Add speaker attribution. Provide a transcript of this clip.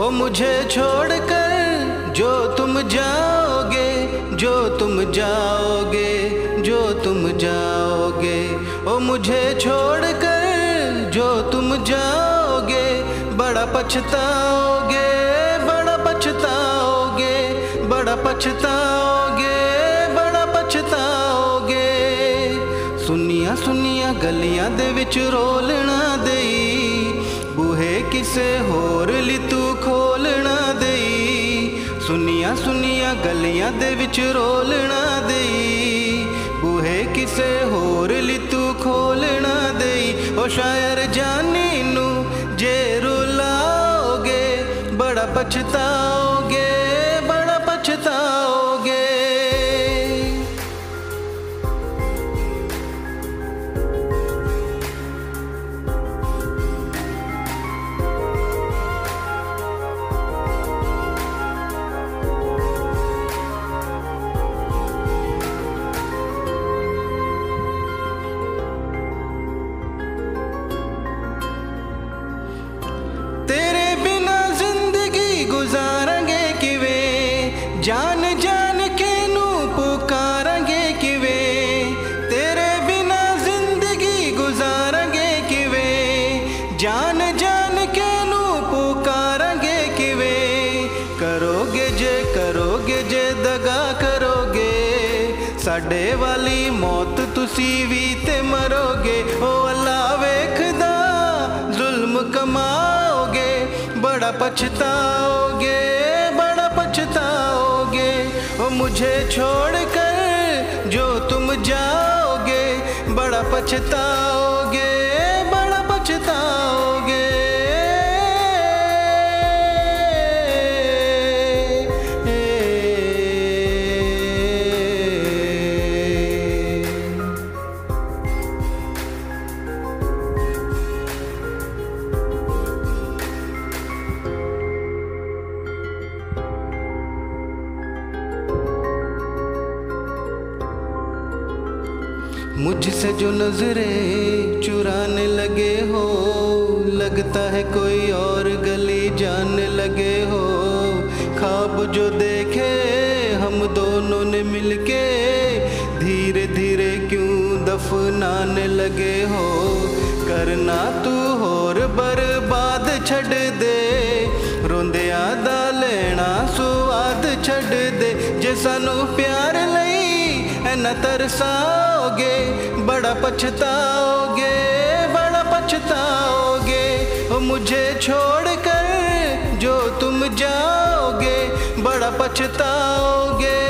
Speaker 1: ओ मुझे छोड़कर जो तुम जाओगे, जो तुम जाओगे, जो तुम जाओगे। ओ मुझे छोड़कर जो तुम जाओगे, बड़ा पछताओगे बड़ा पछताओगे बड़ा पछताओगे बड़ा पछताओगे। सुनिया सुनिया, गलिया दे रोलना देई। ਕਿਸੇ ਹੋਰ ਲਈ ਤੂੰ ਖੋਲਣਾ ਦੇਈ। ਸੁਨੀਆਂ ਸੁਨੀਆਂ ਗਲੀਆਂ ਦੇ ਵਿੱਚ ਰੋਲਣਾ ਦੇਈ। ਬੂਹੇ ਕਿਸੇ ਹੋਰ ਲਈ ਤੂੰ ਖੋਲਣਾ ਦੇਈ। ਉਹ ਸ਼ਾਇਰ ਜਾਨੀ ਨੂੰ ਜੇ ਰੁਲਾਓਗੇ, ਬੜਾ ਪਛਤਾਓਗੇ। ਜਾਣ ਜਾਣ ਕੇ ਨੂੰ ਪੁਕਾਰਾਂਗੇ ਕਿਵੇਂ? ਤੇਰੇ ਬਿਨਾ ਜ਼ਿੰਦਗੀ ਗੁਜ਼ਾਰਾਂਗੇ ਕਿਵੇਂ? ਜਾਣ ਜਾਣ ਕੇ ਨੂੰ ਪੁਕਾਰਾਂਗੇ ਕਿਵੇਂ? ਕਰੋਗੇ ਜੇ ਕਰੋਗੇ ਜੇ, ਦਗਾ ਕਰੋਗੇ। ਸਾਡੇ ਵਾਲੀ ਮੌਤ ਤੁਸੀਂ ਵੀ ਤੇ ਮਰੋਗੇ। ਓ ਅੱਲਾ ਵੇਖਦਾ, ਜ਼ੁਲਮ ਕਮਾਓਗੇ, ਬੜਾ ਪਛਤਾਓਗੇ। ओ मुझे छोड़कर जो तुम जाओगे बड़ा पछताओगे। मुझसे जो नज़रें चुराने लगे हो, लगता है कोई और गली जाने लगे हो। ख्वाब जो देखे हम दोनों ने मिलके धीरे धीरे क्यों दफनाने लगे हो? करना तू होर बर्बाद छड़ दे रोंदिया दा लेना सुआद छड़ दे। जे सानू प्यार लई न तरसाओगे बड़ा पछताओगे बड़ा पछताओगे। वो मुझे छोड़कर जो तुम जाओगे बड़ा पछताओगे।